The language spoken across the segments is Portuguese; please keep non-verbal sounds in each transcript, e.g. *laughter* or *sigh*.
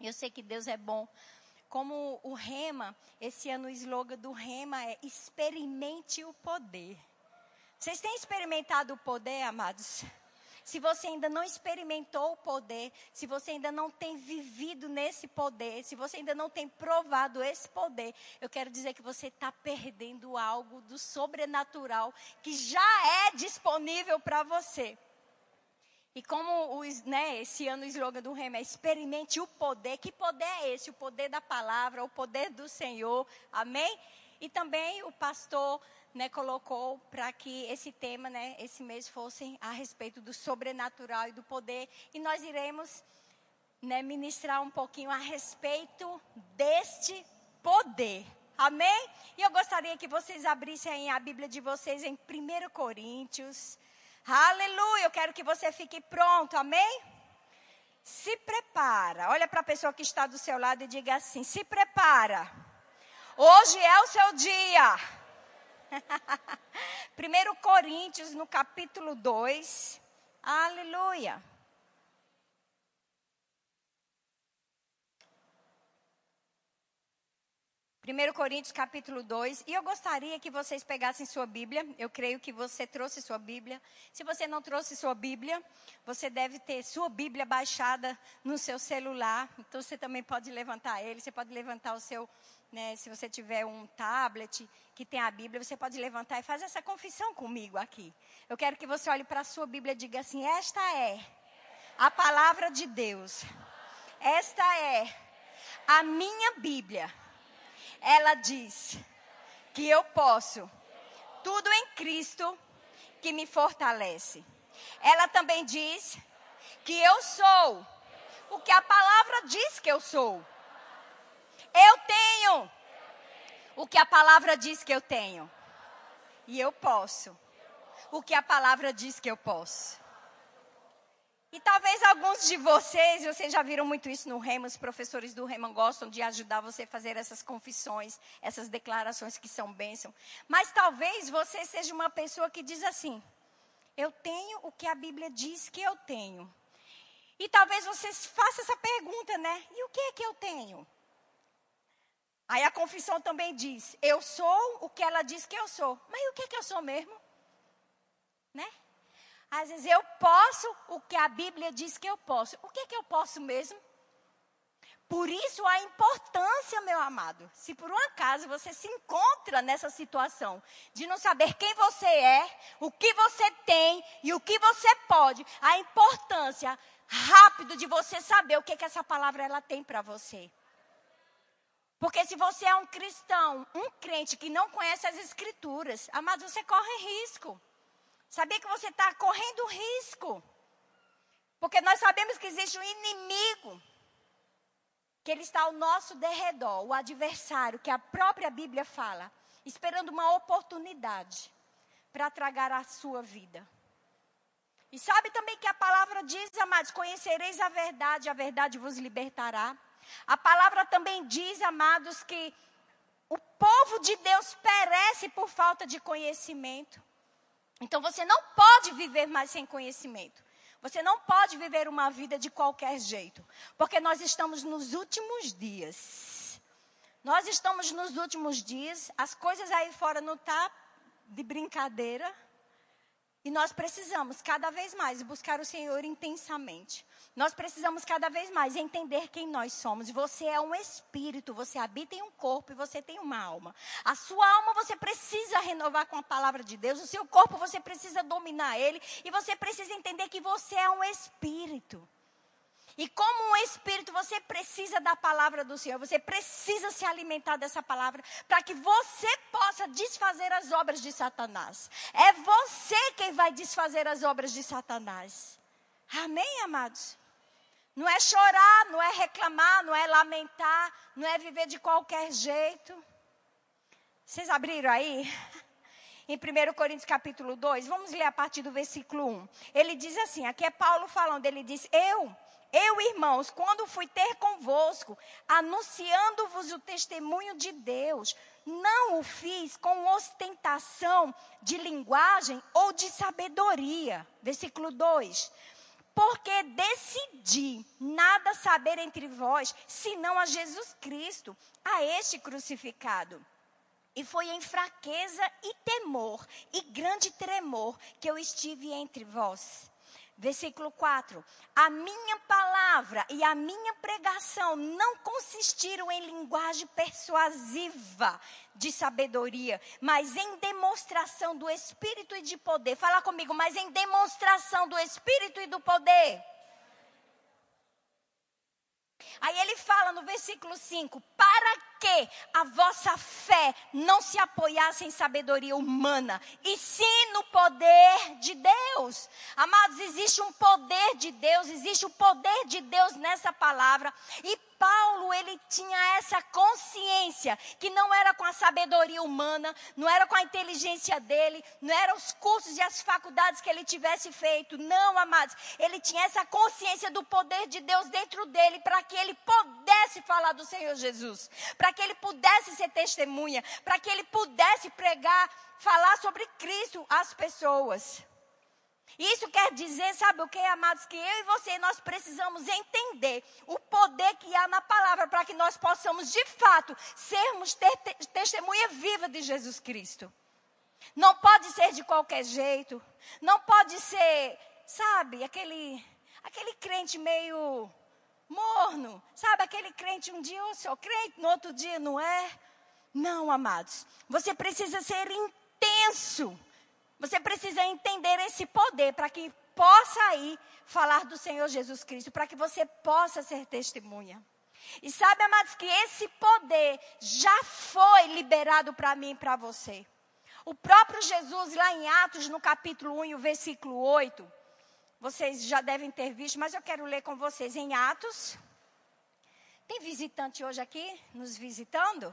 Eu sei que Deus é bom. Como o Rema, esse ano o slogan do Rema é experimente o poder. Vocês têm experimentado o poder, amados? Se você ainda não experimentou o poder, se você ainda não tem vivido nesse poder, se você ainda não tem provado esse poder, eu quero dizer que você está perdendo algo do sobrenatural que já é disponível para você. E como os, né, esse ano o slogan do Rema é experimente o poder. Que poder é esse? O poder da palavra, o poder do Senhor. Amém? E também o pastor né, colocou para que esse tema, né, esse mês fosse a respeito do sobrenatural e do poder. E nós iremos né, ministrar um pouquinho a respeito deste poder. Amém? E eu gostaria que vocês abrissem a Bíblia de vocês em 1 Coríntios. Aleluia! Eu quero que você fique pronto. Amém? Se prepara. Olha para a pessoa que está do seu lado e diga assim: se prepara. Hoje é o seu dia. *laughs* 1 Coríntios, no capítulo 2. Aleluia. 1 Coríntios capítulo 2, e eu gostaria que vocês pegassem sua Bíblia, eu creio que você trouxe sua Bíblia. Se você não trouxe sua Bíblia, você deve ter sua Bíblia baixada no seu celular, então você também pode levantar ele, você pode levantar o seu né, se você tiver um tablet que tem a Bíblia, você pode levantar e fazer essa confissão comigo aqui. Eu quero que você olhe para a sua Bíblia e diga assim: Esta é a palavra de Deus. Esta é a minha Bíblia. Ela diz que eu posso tudo em Cristo que me fortalece. Ela também diz que eu sou o que a palavra diz que eu sou. Eu tenho o que a palavra diz que eu tenho. E eu posso o que a palavra diz que eu posso. E talvez alguns de vocês, vocês já viram muito isso no Rema, os professores do Rema gostam de ajudar você a fazer essas confissões, essas declarações que são bênção. Mas talvez você seja uma pessoa que diz assim: Eu tenho o que a Bíblia diz que eu tenho. E talvez você faça essa pergunta, né? E o que é que eu tenho? Aí a confissão também diz: eu sou o que ela diz que eu sou. Mas o que é que eu sou mesmo? Às vezes eu posso o que a Bíblia diz que eu posso. O que é que eu posso mesmo? Por isso a importância, meu amado. Se por um acaso você se encontra nessa situação de não saber quem você é, o que você tem e o que você pode, a importância rápido de você saber o que, que essa palavra ela tem para você. Porque se você é um cristão, um crente que não conhece as escrituras, amado, você corre risco. Sabia que você está correndo risco? Porque nós sabemos que existe um inimigo, que ele está ao nosso derredor, o adversário, que a própria Bíblia fala, esperando uma oportunidade para tragar a sua vida. E sabe também que a palavra diz, amados, conhecereis a verdade, a verdade vos libertará. A palavra também diz, amados, que o povo de Deus perece por falta de conhecimento. Então você não pode viver mais sem conhecimento. Você não pode viver uma vida de qualquer jeito, porque nós estamos nos últimos dias. Nós estamos nos últimos dias, as coisas aí fora não tá de brincadeira. E nós precisamos cada vez mais buscar o Senhor intensamente. Nós precisamos cada vez mais entender quem nós somos. Você é um espírito, você habita em um corpo e você tem uma alma. A sua alma você precisa renovar com a palavra de Deus, o seu corpo você precisa dominar ele e você precisa entender que você é um espírito. E como um espírito, você precisa da palavra do Senhor, você precisa se alimentar dessa palavra para que você possa desfazer as obras de Satanás. É você quem vai desfazer as obras de Satanás. Amém, amados? Não é chorar, não é reclamar, não é lamentar, não é viver de qualquer jeito. Vocês abriram aí? *laughs* Em 1 Coríntios capítulo 2, vamos ler a partir do versículo 1. Ele diz assim, aqui é Paulo falando, ele diz, eu, eu irmãos, quando fui ter convosco, anunciando-vos o testemunho de Deus, não o fiz com ostentação de linguagem ou de sabedoria. Versículo 2 porque decidi nada saber entre vós, senão a Jesus Cristo, a este crucificado. E foi em fraqueza e temor e grande tremor que eu estive entre vós. Versículo 4: A minha palavra e a minha pregação não consistiram em linguagem persuasiva de sabedoria, mas em demonstração do Espírito e de poder. Fala comigo, mas em demonstração do Espírito e do poder. Aí ele fala no versículo 5: Para que a vossa fé não se apoiasse em sabedoria humana, e sim no poder de Deus. Amados, existe um poder de Deus, existe o poder de Deus nessa palavra, e Paulo, ele tinha essa consciência que não era com a sabedoria humana, não era com a inteligência dele, não eram os cursos e as faculdades que ele tivesse feito. Não, amados. Ele tinha essa consciência do poder de Deus dentro dele para que ele pudesse falar do Senhor Jesus, para que ele pudesse ser testemunha, para que ele pudesse pregar, falar sobre Cristo às pessoas. Isso quer dizer, sabe o que, amados? Que eu e você, nós precisamos entender o poder que há na palavra para que nós possamos, de fato, sermos te testemunha viva de Jesus Cristo. Não pode ser de qualquer jeito. Não pode ser, sabe, aquele, aquele crente meio morno. Sabe, aquele crente um dia eu sou crente, no outro dia não é. Não, amados. Você precisa ser intenso precisa entender esse poder para que possa ir falar do Senhor Jesus Cristo, para que você possa ser testemunha. E sabe, amados, que esse poder já foi liberado para mim e para você. O próprio Jesus, lá em Atos, no capítulo 1 e o versículo 8, vocês já devem ter visto, mas eu quero ler com vocês em Atos. Tem visitante hoje aqui nos visitando?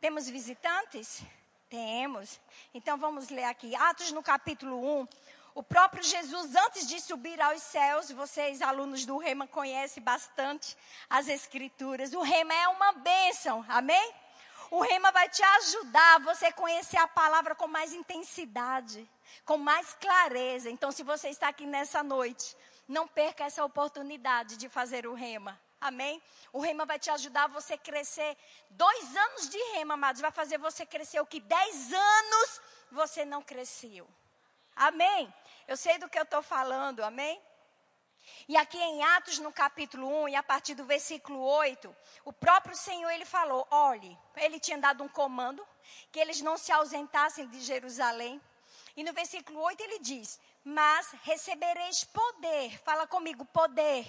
Temos visitantes? Temos. Então vamos ler aqui. Atos no capítulo 1. O próprio Jesus, antes de subir aos céus, vocês, alunos do Rema, conhecem bastante as Escrituras. O Rema é uma bênção, amém? O Rema vai te ajudar a você conhecer a palavra com mais intensidade, com mais clareza. Então, se você está aqui nessa noite, não perca essa oportunidade de fazer o Rema. Amém? O rema vai te ajudar a você crescer. Dois anos de rema, amados, vai fazer você crescer o que dez anos você não cresceu. Amém? Eu sei do que eu estou falando, amém? E aqui em Atos, no capítulo 1, e a partir do versículo 8, o próprio Senhor, ele falou, olhe, ele tinha dado um comando, que eles não se ausentassem de Jerusalém. E no versículo 8 ele diz, mas recebereis poder, fala comigo, poder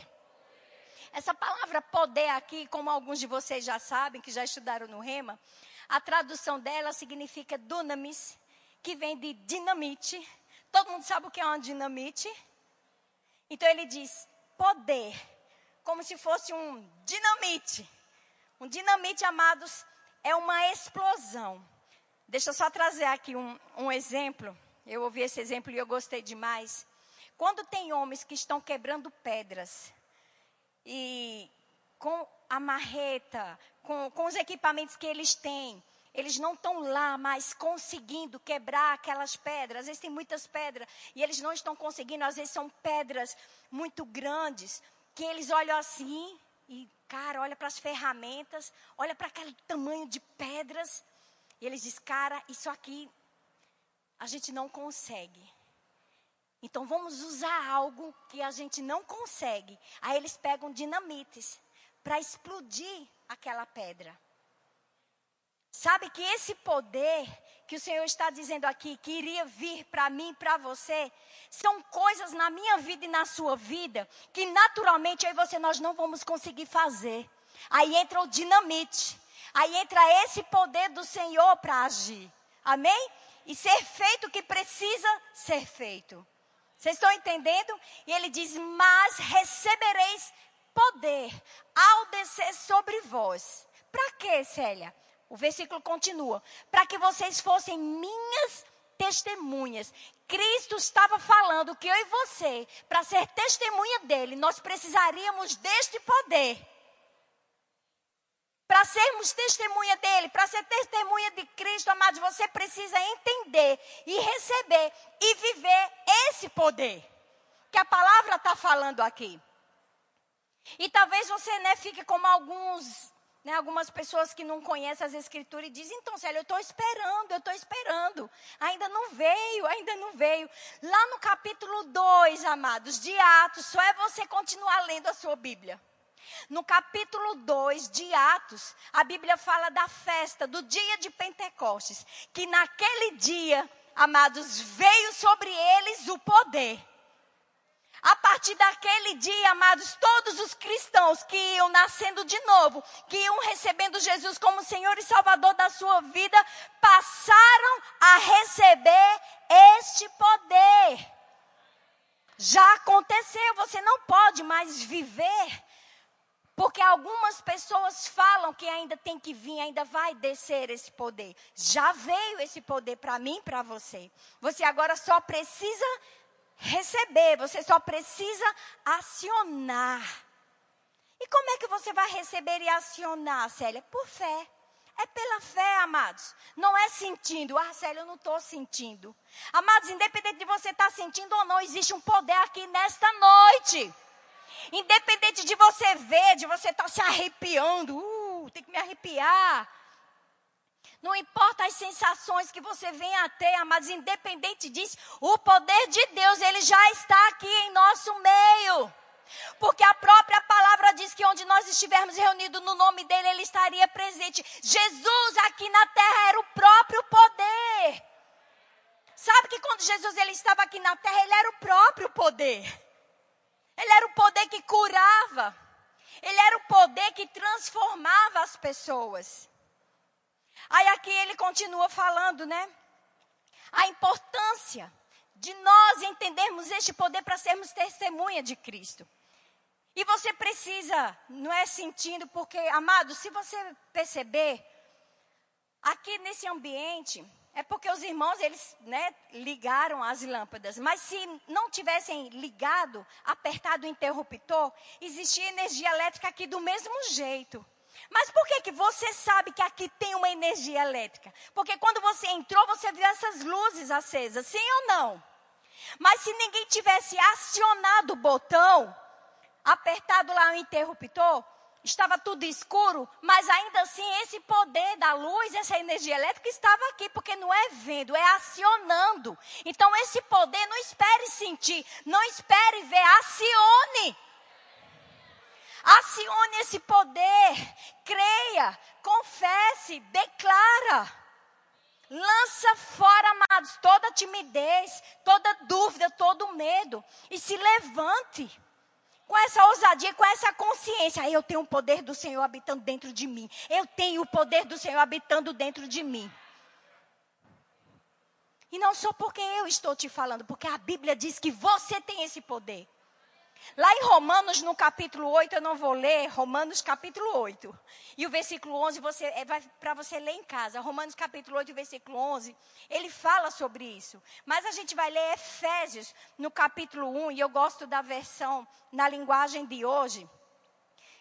essa palavra poder aqui, como alguns de vocês já sabem, que já estudaram no Rema, a tradução dela significa dunamis, que vem de dinamite. Todo mundo sabe o que é uma dinamite? Então ele diz poder, como se fosse um dinamite. Um dinamite, amados, é uma explosão. Deixa eu só trazer aqui um, um exemplo. Eu ouvi esse exemplo e eu gostei demais. Quando tem homens que estão quebrando pedras, e com a marreta, com, com os equipamentos que eles têm, eles não estão lá mais conseguindo quebrar aquelas pedras. Às vezes tem muitas pedras e eles não estão conseguindo. Às vezes são pedras muito grandes que eles olham assim e, cara, olha para as ferramentas, olha para aquele tamanho de pedras e eles dizem, cara, isso aqui a gente não consegue. Então vamos usar algo que a gente não consegue. Aí eles pegam dinamites para explodir aquela pedra. Sabe que esse poder que o Senhor está dizendo aqui, que iria vir para mim e para você, são coisas na minha vida e na sua vida que naturalmente e você nós não vamos conseguir fazer. Aí entra o dinamite. Aí entra esse poder do Senhor para agir. Amém? E ser feito o que precisa ser feito. Vocês estão entendendo? E ele diz: Mas recebereis poder ao descer sobre vós. Para quê, Célia? O versículo continua: Para que vocês fossem minhas testemunhas. Cristo estava falando que eu e você, para ser testemunha dele, nós precisaríamos deste poder. Para sermos testemunha dele, para ser testemunha de Cristo, amados, você precisa entender e receber e viver esse poder. que a palavra está falando aqui. E talvez você né, fique como alguns, né, algumas pessoas que não conhecem as escrituras e dizem, então, Célia, eu estou esperando, eu estou esperando. Ainda não veio, ainda não veio. Lá no capítulo 2, amados, de Atos, só é você continuar lendo a sua Bíblia. No capítulo 2 de Atos, a Bíblia fala da festa, do dia de Pentecostes, que naquele dia, amados, veio sobre eles o poder. A partir daquele dia, amados, todos os cristãos que iam nascendo de novo, que iam recebendo Jesus como Senhor e Salvador da sua vida, passaram a receber este poder. Já aconteceu, você não pode mais viver porque algumas pessoas falam que ainda tem que vir, ainda vai descer esse poder. Já veio esse poder para mim para você. Você agora só precisa receber, você só precisa acionar. E como é que você vai receber e acionar, Célia? Por fé. É pela fé, amados. Não é sentindo. Ah, Célia, eu não estou sentindo. Amados, independente de você estar tá sentindo ou não, existe um poder aqui nesta noite. Independente de você ver, de você estar tá se arrepiando, uh, tem que me arrepiar. Não importa as sensações que você venha a ter, mas independente disso, o poder de Deus, ele já está aqui em nosso meio. Porque a própria palavra diz que onde nós estivermos reunidos no nome dele, ele estaria presente. Jesus aqui na terra era o próprio poder. Sabe que quando Jesus ele estava aqui na terra, ele era o próprio poder. Ele era o poder que curava. Ele era o poder que transformava as pessoas. Aí aqui ele continua falando, né? A importância de nós entendermos este poder para sermos testemunha de Cristo. E você precisa, não é sentindo, porque, amado, se você perceber, aqui nesse ambiente, é porque os irmãos, eles né, ligaram as lâmpadas. Mas se não tivessem ligado, apertado o interruptor, existia energia elétrica aqui do mesmo jeito. Mas por que, que você sabe que aqui tem uma energia elétrica? Porque quando você entrou, você viu essas luzes acesas, sim ou não? Mas se ninguém tivesse acionado o botão, apertado lá o interruptor, estava tudo escuro, mas ainda assim esse poder da luz, essa energia elétrica estava aqui, porque não é vendo, é acionando. Então esse poder não espere sentir, não espere ver, acione. Acione esse poder, creia, confesse, declara. Lança fora, amados, toda timidez, toda dúvida, todo medo e se levante com essa ousadia, com essa consciência. Eu tenho o poder do Senhor habitando dentro de mim. Eu tenho o poder do Senhor habitando dentro de mim. E não só porque eu estou te falando, porque a Bíblia diz que você tem esse poder. Lá em Romanos, no capítulo 8, eu não vou ler, Romanos capítulo 8. E o versículo 11 você, é para você ler em casa. Romanos capítulo 8, versículo 11, ele fala sobre isso. Mas a gente vai ler Efésios no capítulo 1, e eu gosto da versão na linguagem de hoje.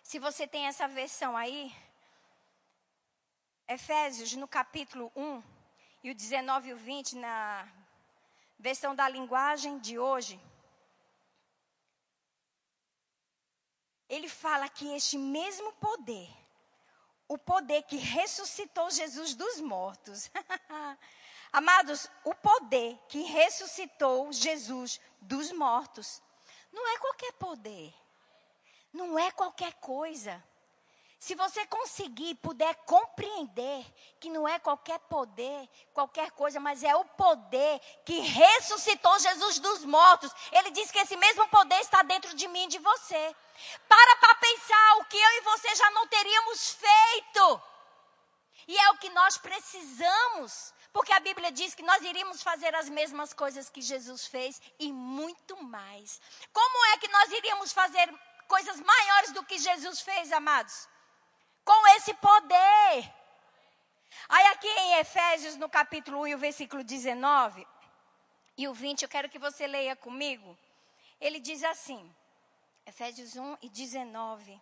Se você tem essa versão aí, Efésios no capítulo 1, e o 19 e o 20 na versão da linguagem de hoje. Ele fala que este mesmo poder, o poder que ressuscitou Jesus dos mortos, *laughs* amados, o poder que ressuscitou Jesus dos mortos, não é qualquer poder, não é qualquer coisa. Se você conseguir, puder compreender que não é qualquer poder, qualquer coisa, mas é o poder que ressuscitou Jesus dos mortos. Ele diz que esse mesmo poder está dentro de mim e de você. Para para pensar o que eu e você já não teríamos feito. E é o que nós precisamos. Porque a Bíblia diz que nós iríamos fazer as mesmas coisas que Jesus fez e muito mais. Como é que nós iríamos fazer coisas maiores do que Jesus fez, amados? Com esse poder. Aí aqui em Efésios, no capítulo 1 e o versículo 19 e o 20, eu quero que você leia comigo. Ele diz assim: Efésios 1 e 19.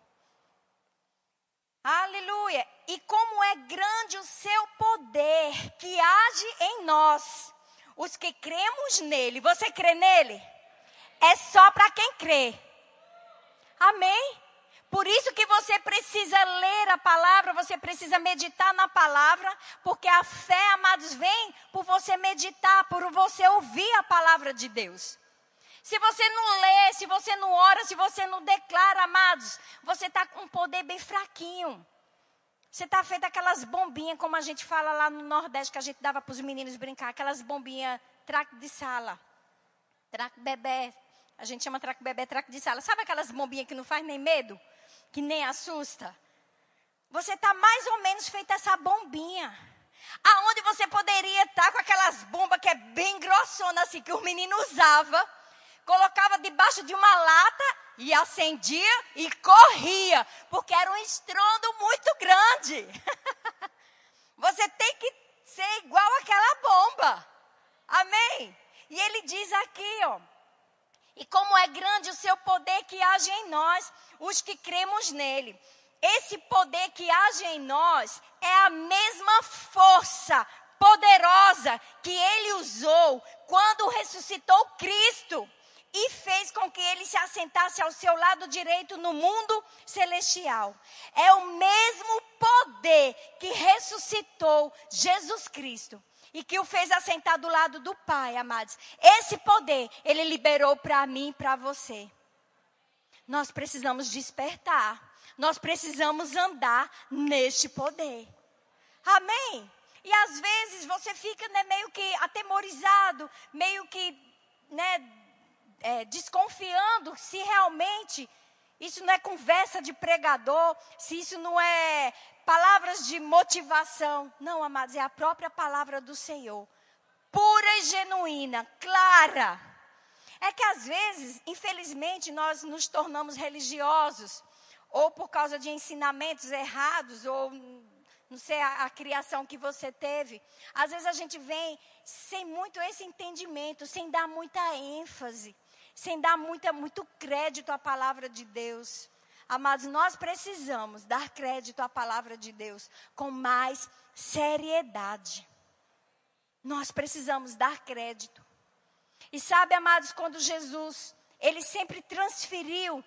Aleluia! E como é grande o seu poder que age em nós, os que cremos nele. Você crê nele? é só para quem crê. Amém? Por isso que você precisa ler a palavra, você precisa meditar na palavra, porque a fé, amados, vem por você meditar, por você ouvir a palavra de Deus. Se você não lê, se você não ora, se você não declara, amados, você está com um poder bem fraquinho. Você está feito aquelas bombinhas, como a gente fala lá no Nordeste, que a gente dava para os meninos brincar, aquelas bombinhas, traque de sala, traque bebê. A gente chama traque bebê, traque de sala. Sabe aquelas bombinhas que não faz nem medo? Que nem assusta. Você está mais ou menos feita essa bombinha. Aonde você poderia estar tá com aquelas bombas que é bem grossona assim, que o menino usava, colocava debaixo de uma lata e acendia e corria, porque era um estrondo muito grande. *laughs* você tem que ser igual aquela bomba. Amém? E ele diz aqui, ó, e como é grande o seu poder que age em nós, os que cremos nele. Esse poder que age em nós é a mesma força poderosa que ele usou quando ressuscitou Cristo e fez com que ele se assentasse ao seu lado direito no mundo celestial. É o mesmo poder que ressuscitou Jesus Cristo e que o fez assentar do lado do Pai, amados. Esse poder ele liberou para mim e para você. Nós precisamos despertar. Nós precisamos andar neste poder. Amém? E às vezes você fica né, meio que atemorizado, meio que né, é, desconfiando se realmente isso não é conversa de pregador, se isso não é palavras de motivação. Não, amados, é a própria palavra do Senhor. Pura e genuína, clara. É que às vezes, infelizmente, nós nos tornamos religiosos, ou por causa de ensinamentos errados, ou não sei a, a, criação que você teve. Às vezes a gente vem sem muito esse entendimento, sem dar muita ênfase, sem dar muita, muito crédito à palavra de Deus. Amados, nós precisamos dar crédito à palavra de Deus com mais seriedade. Nós precisamos dar crédito. E sabe, amados, quando Jesus, ele sempre transferiu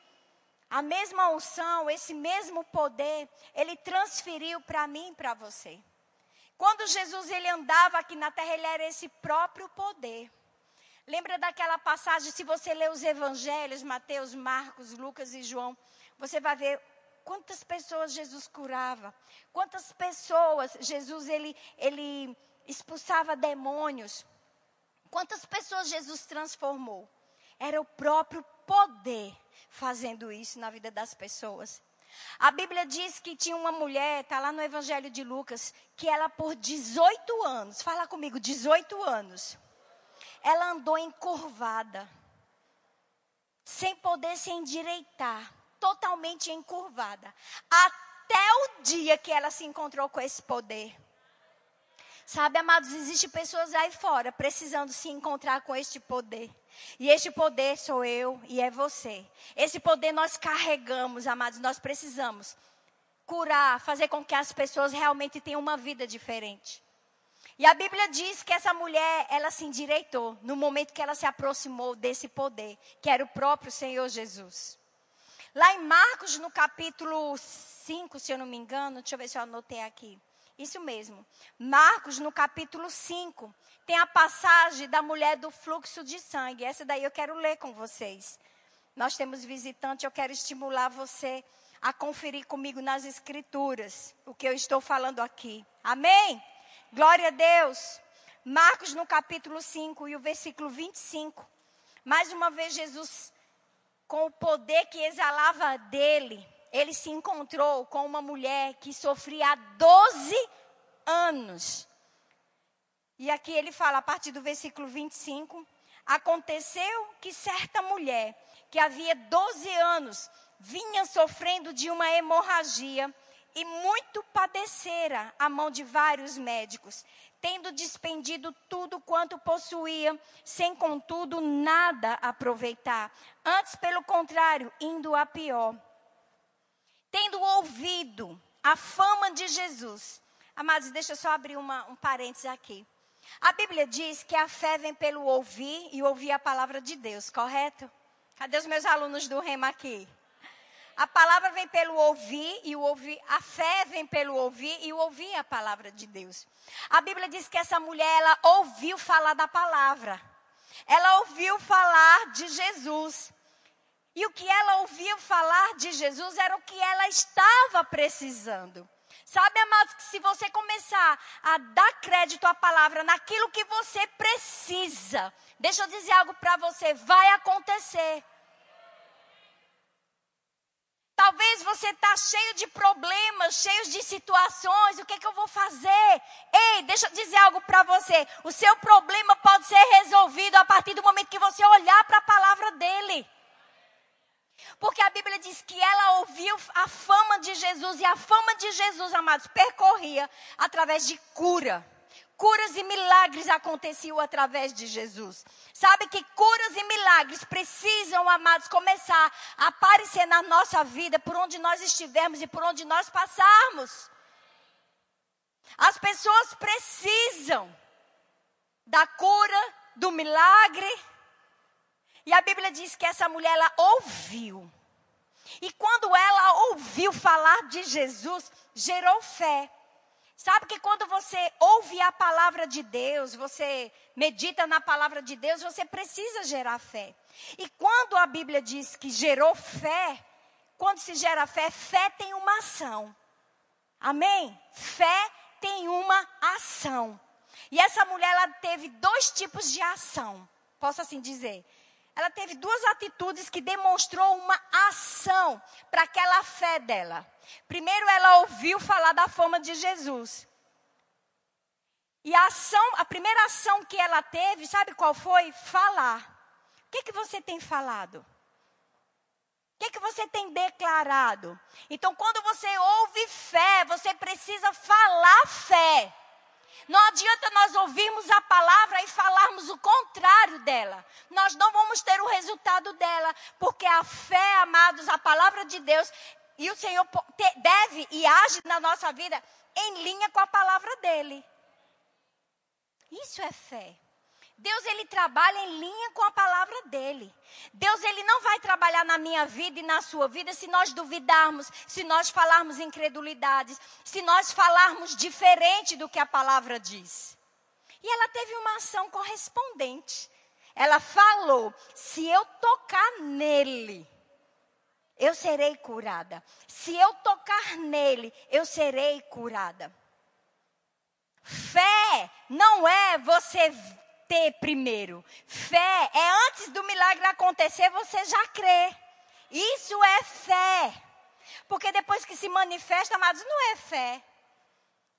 a mesma unção, esse mesmo poder, ele transferiu para mim e para você. Quando Jesus ele andava aqui na terra, ele era esse próprio poder. Lembra daquela passagem, se você ler os evangelhos, Mateus, Marcos, Lucas e João, você vai ver quantas pessoas Jesus curava, quantas pessoas Jesus ele, ele expulsava demônios, quantas pessoas Jesus transformou. Era o próprio poder fazendo isso na vida das pessoas. A Bíblia diz que tinha uma mulher, está lá no Evangelho de Lucas, que ela por 18 anos, fala comigo, 18 anos, ela andou encurvada, sem poder se endireitar totalmente encurvada. Até o dia que ela se encontrou com esse poder. Sabe, amados, existem pessoas aí fora precisando se encontrar com este poder. E este poder sou eu e é você. Esse poder nós carregamos, amados, nós precisamos curar, fazer com que as pessoas realmente tenham uma vida diferente. E a Bíblia diz que essa mulher, ela se endireitou no momento que ela se aproximou desse poder, que era o próprio Senhor Jesus. Lá em Marcos, no capítulo 5, se eu não me engano, deixa eu ver se eu anotei aqui. Isso mesmo. Marcos, no capítulo 5, tem a passagem da mulher do fluxo de sangue. Essa daí eu quero ler com vocês. Nós temos visitante, eu quero estimular você a conferir comigo nas escrituras o que eu estou falando aqui. Amém? Glória a Deus. Marcos no capítulo 5 e o versículo 25. Mais uma vez Jesus com o poder que exalava dele, ele se encontrou com uma mulher que sofria há 12 anos. E aqui ele fala, a partir do versículo 25: Aconteceu que certa mulher, que havia 12 anos, vinha sofrendo de uma hemorragia e muito padecera a mão de vários médicos, tendo despendido tudo quanto possuía, sem contudo nada aproveitar. Antes, pelo contrário, indo a pior. Tendo ouvido a fama de Jesus. Amados, deixa eu só abrir uma, um parênteses aqui. A Bíblia diz que a fé vem pelo ouvir e ouvir a palavra de Deus, correto? Cadê os meus alunos do Rema aqui? A palavra vem pelo ouvir e o ouvir, a fé vem pelo ouvir e o ouvir é a palavra de Deus. A Bíblia diz que essa mulher ela ouviu falar da palavra. Ela ouviu falar de Jesus. E o que ela ouviu falar de Jesus era o que ela estava precisando. Sabe, amados, que se você começar a dar crédito à palavra naquilo que você precisa, deixa eu dizer algo para você, vai acontecer. Talvez você está cheio de problemas, cheio de situações. O que, é que eu vou fazer? Ei, deixa eu dizer algo para você. O seu problema pode ser resolvido a partir do momento que você olhar para a palavra dele. Porque a Bíblia diz que ela ouviu a fama de Jesus e a fama de Jesus, amados, percorria através de cura. Curas e milagres aconteciam através de Jesus. Sabe que curas e milagres precisam, amados, começar a aparecer na nossa vida por onde nós estivermos e por onde nós passarmos. As pessoas precisam da cura, do milagre. E a Bíblia diz que essa mulher ela ouviu. E quando ela ouviu falar de Jesus, gerou fé. Sabe que quando você ouve a palavra de Deus, você medita na palavra de Deus, você precisa gerar fé. E quando a Bíblia diz que gerou fé, quando se gera fé, fé tem uma ação. Amém? Fé tem uma ação. E essa mulher, ela teve dois tipos de ação. Posso assim dizer? Ela teve duas atitudes que demonstrou uma ação para aquela fé dela. Primeiro, ela ouviu falar da fama de Jesus. E a ação, a primeira ação que ela teve, sabe qual foi? Falar. O que, que você tem falado? O que, que você tem declarado? Então, quando você ouve fé, você precisa falar fé. Não adianta nós ouvirmos a palavra e falarmos o contrário dela. Nós não vamos ter o resultado dela, porque a fé, amados, a palavra de Deus, e o Senhor deve e age na nossa vida em linha com a palavra dele. Isso é fé. Deus ele trabalha em linha com a palavra dele. Deus ele não vai trabalhar na minha vida e na sua vida se nós duvidarmos, se nós falarmos incredulidades, se nós falarmos diferente do que a palavra diz. E ela teve uma ação correspondente. Ela falou: se eu tocar nele, eu serei curada. Se eu tocar nele, eu serei curada. Fé não é você ter primeiro. Fé é antes do milagre acontecer, você já crê. Isso é fé. Porque depois que se manifesta, amados, não é fé.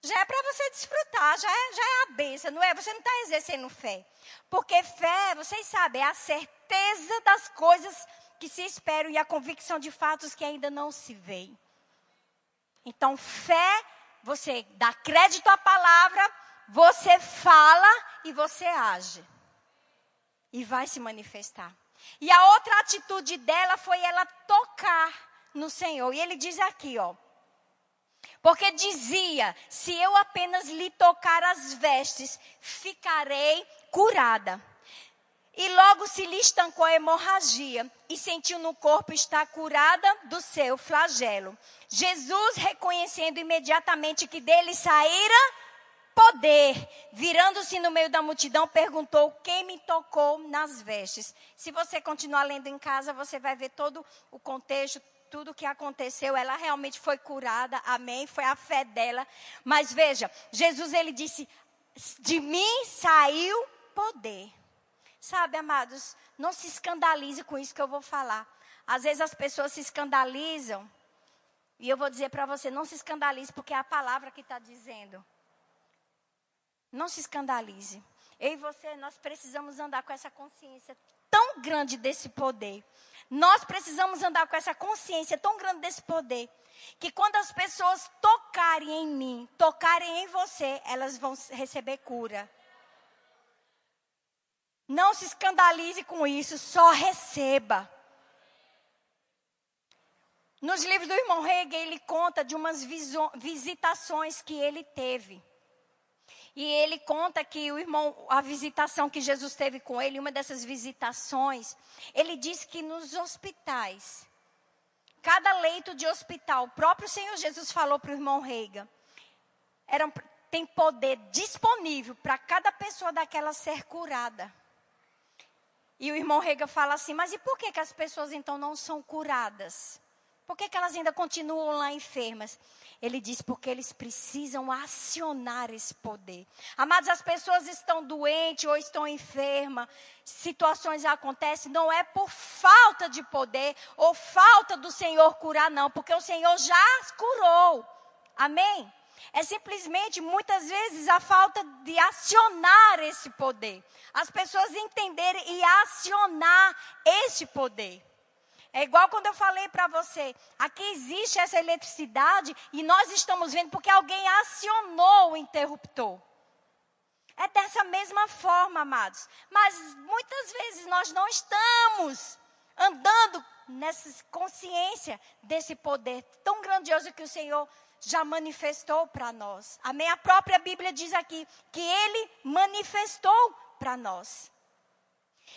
Já é para você desfrutar, já é, já é a benção, não é? Você não está exercendo fé. Porque fé, vocês sabem, é a certeza das coisas que se esperam e a convicção de fatos que ainda não se veem. Então, fé, você dá crédito à palavra, você fala e você age. E vai se manifestar. E a outra atitude dela foi ela tocar no Senhor. E ele diz aqui, ó. Porque dizia: se eu apenas lhe tocar as vestes, ficarei curada. E logo se lhe estancou a hemorragia e sentiu no corpo estar curada do seu flagelo. Jesus, reconhecendo imediatamente que dele saíra poder, virando-se no meio da multidão, perguntou: Quem me tocou nas vestes? Se você continuar lendo em casa, você vai ver todo o contexto, tudo o que aconteceu. Ela realmente foi curada, amém? Foi a fé dela. Mas veja, Jesus ele disse: De mim saiu poder. Sabe, amados, não se escandalize com isso que eu vou falar. Às vezes as pessoas se escandalizam. E eu vou dizer para você: não se escandalize, porque é a palavra que está dizendo. Não se escandalize. Eu e você, nós precisamos andar com essa consciência tão grande desse poder. Nós precisamos andar com essa consciência tão grande desse poder. Que quando as pessoas tocarem em mim, tocarem em você, elas vão receber cura. Não se escandalize com isso, só receba. Nos livros do irmão Hegel, ele conta de umas visitações que ele teve. E ele conta que o irmão, a visitação que Jesus teve com ele, uma dessas visitações, ele disse que nos hospitais, cada leito de hospital, o próprio Senhor Jesus falou para o irmão Reiga, tem poder disponível para cada pessoa daquela ser curada. E o irmão Rega fala assim: mas e por que, que as pessoas então não são curadas? Por que, que elas ainda continuam lá enfermas? Ele diz: porque eles precisam acionar esse poder. Amados, as pessoas estão doentes ou estão enfermas, situações acontecem, não é por falta de poder ou falta do Senhor curar, não, porque o Senhor já as curou. Amém? É simplesmente, muitas vezes, a falta de acionar esse poder. As pessoas entenderem e acionar esse poder. É igual quando eu falei para você, aqui existe essa eletricidade e nós estamos vendo porque alguém acionou o interruptor. É dessa mesma forma, amados. Mas muitas vezes nós não estamos andando nessa consciência desse poder tão grandioso que o Senhor já manifestou para nós. Amém? A própria Bíblia diz aqui que ele manifestou para nós.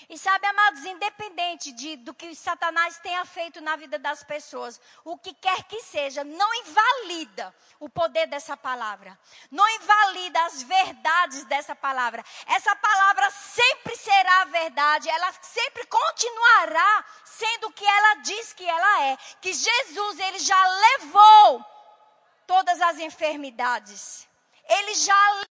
E sabe, amados, independente de, do que Satanás tenha feito na vida das pessoas, o que quer que seja, não invalida o poder dessa palavra. Não invalida as verdades dessa palavra. Essa palavra sempre será verdade, ela sempre continuará sendo o que ela diz que ela é. Que Jesus, ele já levou todas as enfermidades. Ele já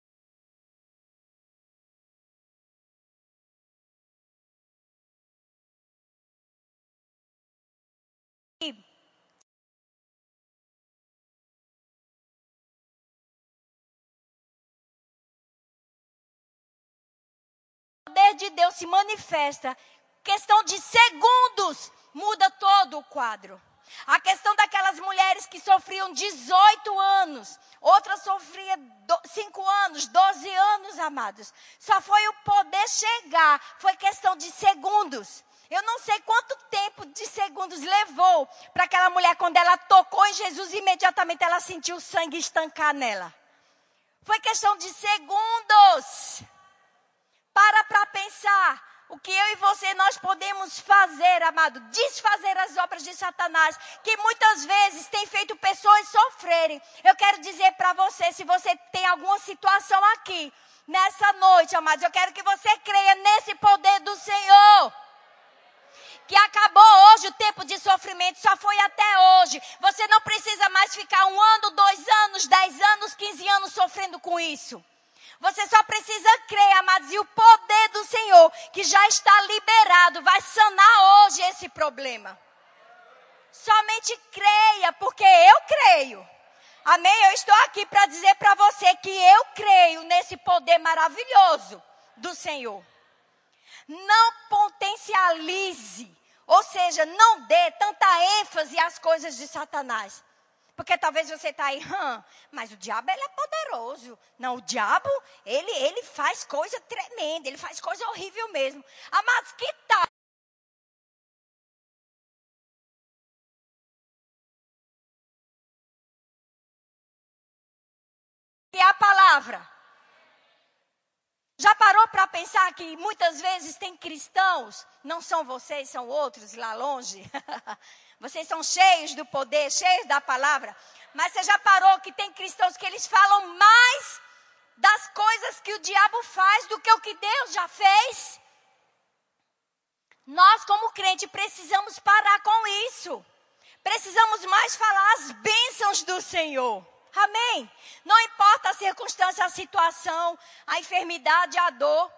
poder de Deus se manifesta, questão de segundos, muda todo o quadro. A questão daquelas mulheres que sofriam 18 anos, outras sofriam 5 anos, 12 anos, amados. Só foi o poder chegar, foi questão de segundos. Eu não sei quanto tempo de segundos levou para aquela mulher, quando ela tocou em Jesus, imediatamente ela sentiu o sangue estancar nela. Foi questão de segundos. Para para pensar. O que eu e você nós podemos fazer, amado, desfazer as obras de Satanás, que muitas vezes tem feito pessoas sofrerem. Eu quero dizer para você, se você tem alguma situação aqui, nessa noite, amados, eu quero que você creia nesse poder do Senhor que acabou hoje o tempo de sofrimento, só foi até hoje. Você não precisa mais ficar um ano, dois anos, dez anos, quinze anos sofrendo com isso. Você só precisa crer, amados, e o poder do Senhor, que já está liberado, vai sanar hoje esse problema. Somente creia, porque eu creio. Amém? Eu estou aqui para dizer para você que eu creio nesse poder maravilhoso do Senhor. Não potencialize, ou seja, não dê tanta ênfase às coisas de Satanás. Porque talvez você está aí, hum, mas o diabo ele é poderoso. Não, o diabo, ele, ele faz coisa tremenda, ele faz coisa horrível mesmo. Amados, que tal? E a palavra? Já parou para pensar que muitas vezes tem cristãos, não são vocês, são outros lá longe, *laughs* Vocês são cheios do poder, cheios da palavra. Mas você já parou que tem cristãos que eles falam mais das coisas que o diabo faz do que o que Deus já fez? Nós, como crente, precisamos parar com isso. Precisamos mais falar as bênçãos do Senhor. Amém? Não importa a circunstância, a situação, a enfermidade, a dor.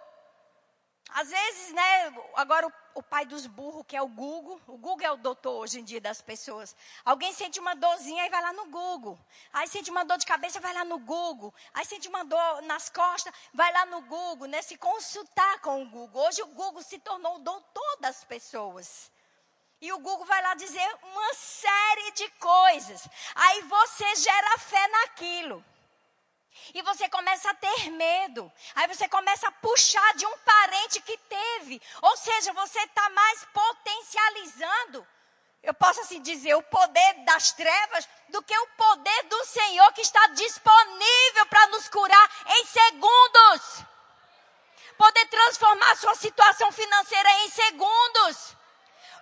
Às vezes, né, agora o o pai dos burros, que é o Google. O Google é o doutor hoje em dia das pessoas. Alguém sente uma dorzinha e vai lá no Google. Aí sente uma dor de cabeça, vai lá no Google. Aí sente uma dor nas costas, vai lá no Google, né? Se consultar com o Google. Hoje o Google se tornou o doutor das pessoas. E o Google vai lá dizer uma série de coisas. Aí você gera fé naquilo. E você começa a ter medo. Aí você começa a puxar de um parente que teve. Ou seja, você está mais potencializando. eu posso assim dizer, o poder das trevas do que o poder do Senhor que está disponível para nos curar em segundos. Poder transformar sua situação financeira em segundos.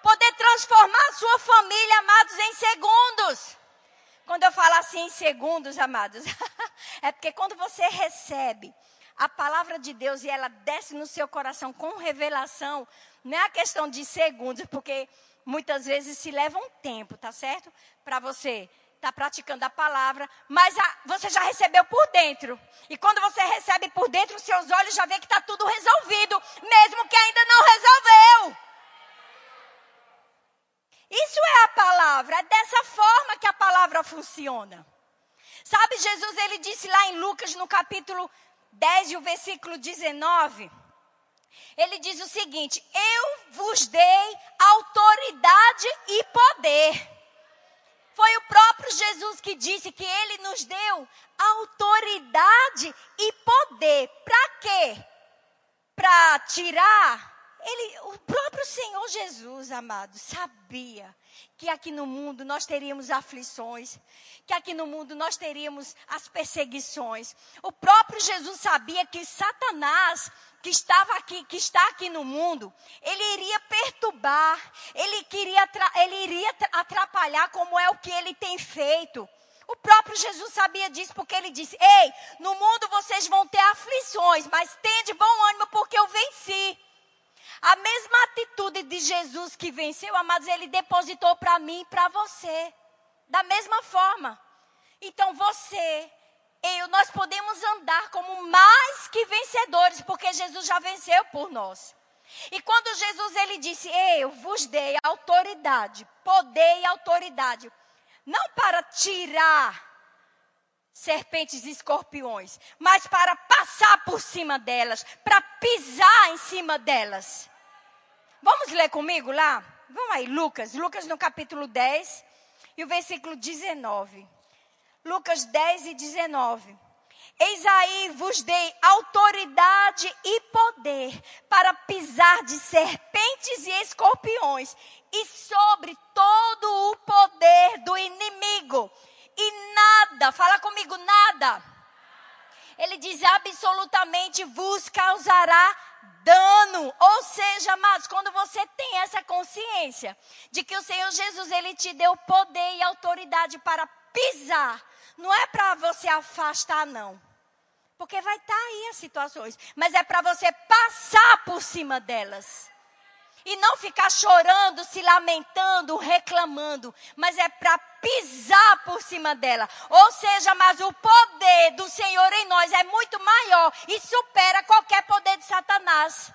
Poder transformar sua família, amados, em segundos. Quando eu falo assim em segundos, amados, *laughs* é porque quando você recebe a palavra de Deus e ela desce no seu coração com revelação, não é a questão de segundos, porque muitas vezes se leva um tempo, tá certo? Para você estar tá praticando a palavra, mas a, você já recebeu por dentro. E quando você recebe por dentro, seus olhos já vê que está tudo resolvido, mesmo que ainda não resolveu. Isso é palavra, é dessa forma que a palavra funciona. Sabe, Jesus ele disse lá em Lucas no capítulo 10 e o versículo 19, ele diz o seguinte: Eu vos dei autoridade e poder. Foi o próprio Jesus que disse que ele nos deu autoridade e poder. Para quê? Para tirar. Ele, o próprio Senhor Jesus, amado, sabia que aqui no mundo nós teríamos aflições, que aqui no mundo nós teríamos as perseguições. O próprio Jesus sabia que Satanás que estava aqui, que está aqui no mundo, ele iria perturbar, ele queria, ele iria atrapalhar como é o que ele tem feito. O próprio Jesus sabia disso porque ele disse: Ei, no mundo vocês vão ter aflições, mas tende bom ânimo porque eu venci. A mesma atitude de Jesus que venceu, amados, ele depositou para mim e para você. Da mesma forma. Então você eu, nós podemos andar como mais que vencedores, porque Jesus já venceu por nós. E quando Jesus ele disse: Eu vos dei autoridade, poder e autoridade, não para tirar serpentes e escorpiões, mas para passar por cima delas, para pisar em cima delas. Vamos ler comigo lá? Vamos aí, Lucas, Lucas no capítulo 10 e o versículo 19. Lucas 10 e 19. Eis aí vos dei autoridade e poder para pisar de serpentes e escorpiões e sobre todo o poder do inimigo. E nada, fala comigo, nada. Ele diz absolutamente vos causará dano. Ou seja, amados, quando você tem essa consciência de que o Senhor Jesus ele te deu poder e autoridade para pisar não é para você afastar, não. Porque vai estar tá aí as situações. Mas é para você passar por cima delas. E não ficar chorando, se lamentando, reclamando. Mas é para pisar por cima dela. Ou seja, mas o poder do Senhor em nós é muito maior e supera qualquer poder de Satanás.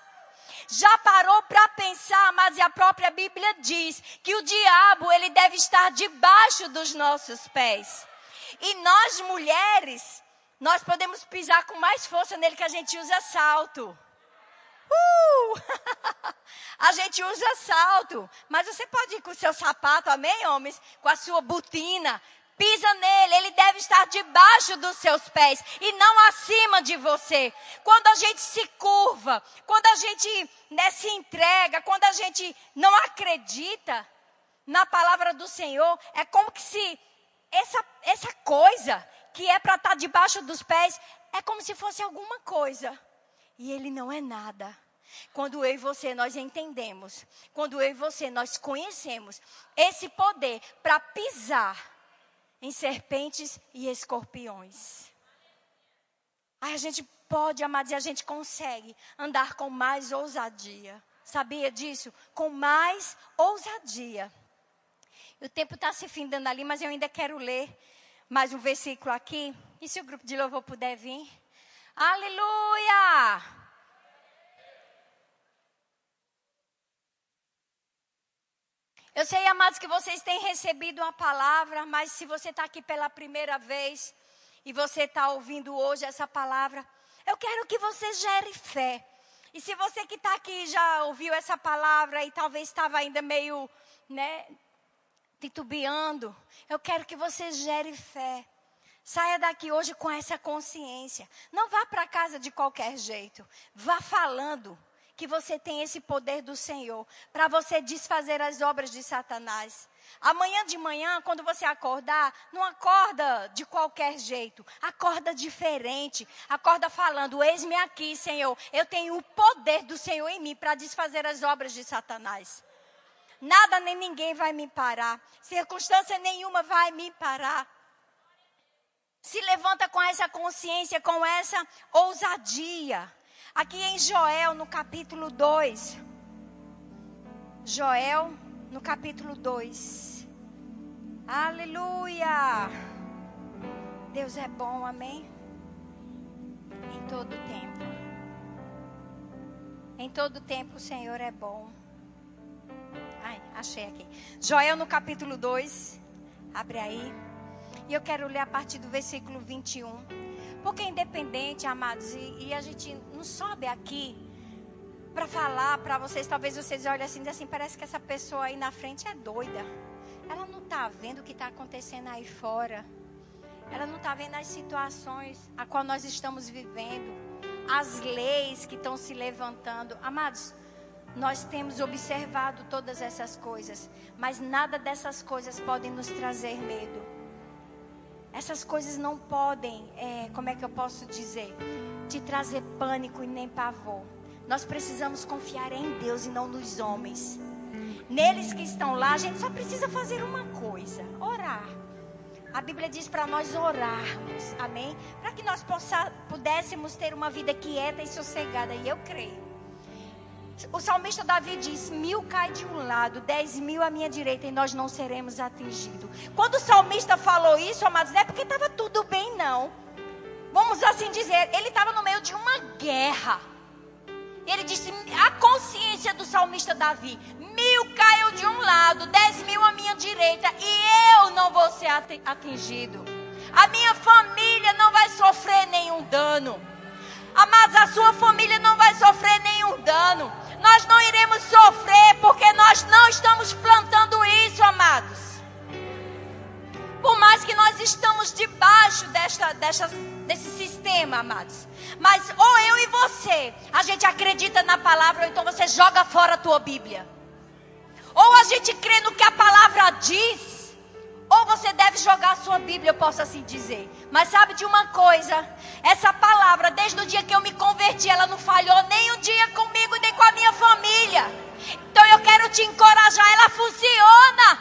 Já parou para pensar, mas a própria Bíblia diz que o diabo ele deve estar debaixo dos nossos pés. E nós mulheres, nós podemos pisar com mais força nele que a gente usa salto. *laughs* A gente usa salto, mas você pode ir com o seu sapato, amém, homens? Com a sua botina. Pisa nele, ele deve estar debaixo dos seus pés e não acima de você. Quando a gente se curva, quando a gente né, se entrega, quando a gente não acredita na palavra do Senhor, é como que se essa, essa coisa que é para estar tá debaixo dos pés é como se fosse alguma coisa. E ele não é nada. Quando eu e você nós entendemos, quando eu e você nós conhecemos esse poder para pisar em serpentes e escorpiões. Aí a gente pode, amados, e a gente consegue andar com mais ousadia. Sabia disso? Com mais ousadia. O tempo está se findando ali, mas eu ainda quero ler mais um versículo aqui. E se o grupo de louvor puder vir? Aleluia! Eu sei, amados, que vocês têm recebido uma palavra, mas se você está aqui pela primeira vez e você está ouvindo hoje essa palavra, eu quero que você gere fé. E se você que está aqui já ouviu essa palavra e talvez estava ainda meio, né, titubeando, eu quero que você gere fé. Saia daqui hoje com essa consciência. Não vá para casa de qualquer jeito. Vá falando que você tem esse poder do Senhor para você desfazer as obras de Satanás. Amanhã de manhã, quando você acordar, não acorda de qualquer jeito. Acorda diferente. Acorda falando: Eis-me aqui, Senhor. Eu tenho o poder do Senhor em mim para desfazer as obras de Satanás. Nada nem ninguém vai me parar. Circunstância nenhuma vai me parar. Se levanta com essa consciência, com essa ousadia. Aqui em Joel, no capítulo 2. Joel, no capítulo 2. Aleluia! Deus é bom, amém? Em todo tempo. Em todo tempo o Senhor é bom. Ai, achei aqui. Joel no capítulo 2. Abre aí. E eu quero ler a partir do versículo 21. Porque independente, amados, e, e a gente não sobe aqui para falar para vocês, talvez vocês olhem assim, assim, parece que essa pessoa aí na frente é doida. Ela não está vendo o que está acontecendo aí fora. Ela não está vendo as situações a qual nós estamos vivendo, as leis que estão se levantando. Amados, nós temos observado todas essas coisas, mas nada dessas coisas podem nos trazer medo. Essas coisas não podem, é, como é que eu posso dizer, te trazer pânico e nem pavor. Nós precisamos confiar em Deus e não nos homens. Neles que estão lá, a gente só precisa fazer uma coisa: orar. A Bíblia diz para nós orarmos, amém? Para que nós possa, pudéssemos ter uma vida quieta e sossegada, e eu creio. O salmista Davi diz: mil cai de um lado, dez mil à minha direita e nós não seremos atingidos. Quando o salmista falou isso, amados, não é porque estava tudo bem, não. Vamos assim dizer, ele estava no meio de uma guerra. Ele disse: a consciência do salmista Davi: mil caiu de um lado, dez mil à minha direita e eu não vou ser atingido. A minha família não vai sofrer nenhum dano. Amados, a sua família não vai sofrer nenhum dano nós não iremos sofrer porque nós não estamos plantando isso, amados. Por mais que nós estamos debaixo desta, desta, desse sistema, amados. Mas ou eu e você, a gente acredita na palavra, ou então você joga fora a tua Bíblia. Ou a gente crê no que a palavra diz, ou você deve jogar a sua Bíblia, eu posso assim dizer. Mas sabe de uma coisa? Essa palavra, desde o dia que eu me converti, ela não falhou nem um dia comigo, nem com a minha família. Então eu quero te encorajar, ela funciona.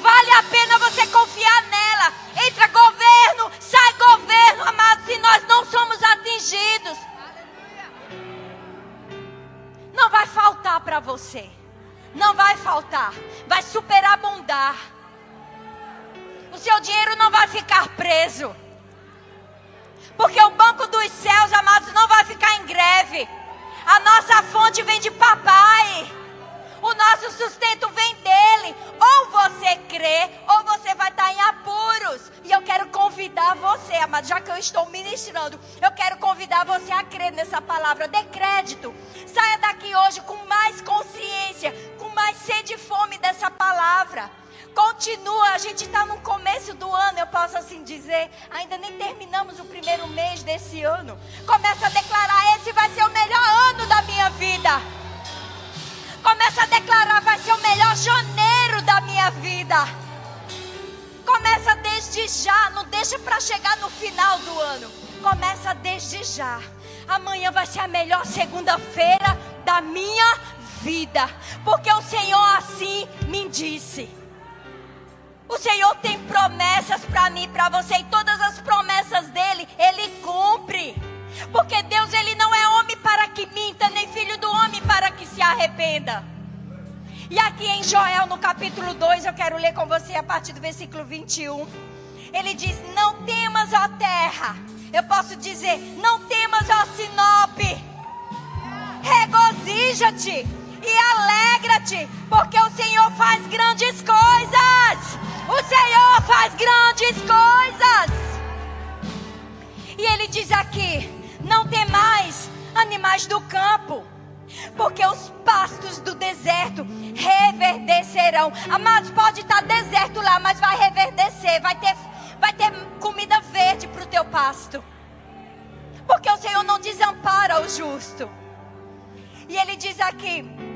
Vale a pena você confiar nela. Entra governo, sai governo, amados, e nós não somos atingidos. Não vai faltar para você. Não vai faltar. Vai superabundar. O seu dinheiro não vai ficar preso. Porque o banco dos céus, amados, não vai ficar em greve. A nossa fonte vem de papai. O nosso sustento vem dele. Ou você crê, ou você vai estar em apuros. E eu quero convidar você, amado, já que eu estou ministrando, eu quero convidar você a crer nessa palavra. Dê crédito. Saia daqui hoje com mais consciência, com mais sede e fome dessa palavra. Continua, a gente está no começo do ano, eu posso assim dizer. Ainda nem terminamos o primeiro mês desse ano. Começa a declarar: esse vai ser o melhor ano da minha vida. Começa a declarar: vai ser o melhor janeiro da minha vida. Começa desde já, não deixa para chegar no final do ano. Começa desde já. Amanhã vai ser a melhor segunda-feira da minha vida, porque o Senhor assim me disse. O Senhor tem promessas para mim, para você, e todas as promessas dele, ele cumpre. Porque Deus, ele não é homem para que minta, nem filho do homem para que se arrependa. E aqui em Joel, no capítulo 2, eu quero ler com você a partir do versículo 21. Ele diz: Não temas, ó terra. Eu posso dizer: Não temas, ó Sinope. Regozija-te e alegra-te, porque o Senhor faz grandes coisas. O Senhor faz grandes coisas. E ele diz aqui: Não tem mais animais do campo, porque os pastos do deserto reverdecerão. Amados, pode estar deserto lá, mas vai reverdecer, vai ter, vai ter comida verde para o teu pasto. Porque o Senhor não desampara o justo. E ele diz aqui: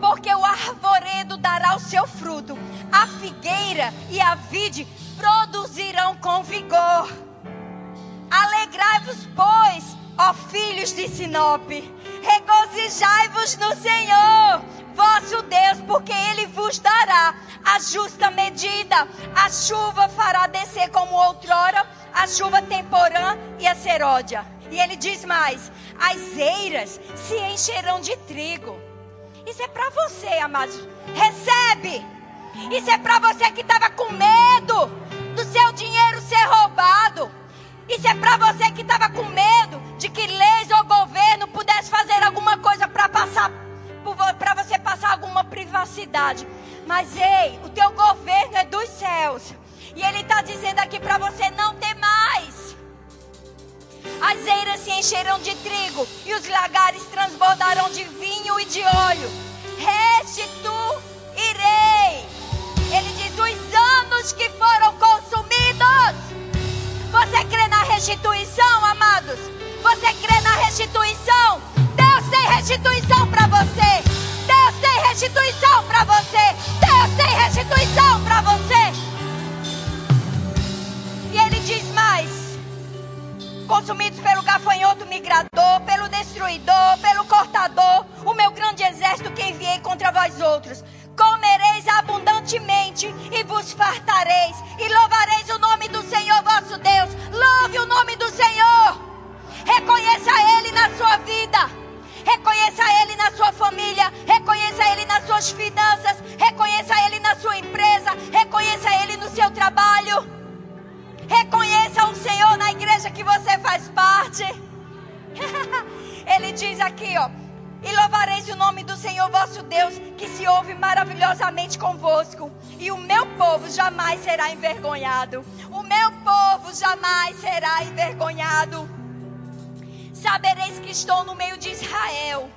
porque o arvoredo dará o seu fruto, a figueira e a vide produzirão com vigor. Alegrai-vos, pois, ó filhos de Sinope, regozijai-vos no Senhor, vosso Deus, porque Ele vos dará a justa medida. A chuva fará descer como outrora, a chuva temporã e a seródia. E ele diz mais: as eiras se encherão de trigo. Isso é para você, amados. Recebe. Isso é para você que estava com medo do seu dinheiro ser roubado. Isso é para você que estava com medo de que leis ou governo pudesse fazer alguma coisa para passar para você passar alguma privacidade. Mas ei, o teu governo é dos céus. E ele está dizendo aqui para você não ter mais. As eiras se encherão de trigo e os lagares transbordarão de vinho e de óleo. Restituirei. Ele diz: os anos que foram consumidos. Você crê na restituição, amados? Você crê na restituição? Deus tem restituição para você. Deus tem restituição para você. Deus tem restituição para você. Consumidos pelo gafanhoto migrador, pelo destruidor, pelo cortador, o meu grande exército que enviei contra vós outros. Comereis abundantemente e vos fartareis, e louvareis o nome do Senhor vosso Deus. Louve o nome do Senhor. Reconheça Ele na sua vida. Reconheça Ele na sua família. Reconheça Ele nas suas finanças. Reconheça Ele na sua empresa. Reconheça Ele no seu trabalho. Reconheça o Senhor na igreja que você faz parte. *laughs* Ele diz aqui, ó. E louvareis o nome do Senhor vosso Deus, que se ouve maravilhosamente convosco. E o meu povo jamais será envergonhado. O meu povo jamais será envergonhado. Sabereis que estou no meio de Israel.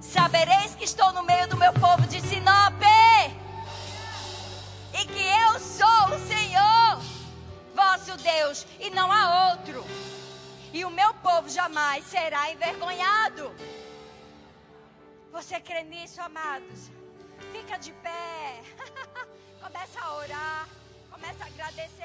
Sabereis que estou no meio do meu povo de Sinope. E que eu sou o Senhor, vosso Deus, e não há outro. E o meu povo jamais será envergonhado. Você crê nisso, amados? Fica de pé. *laughs* Começa a orar. Começa a agradecer.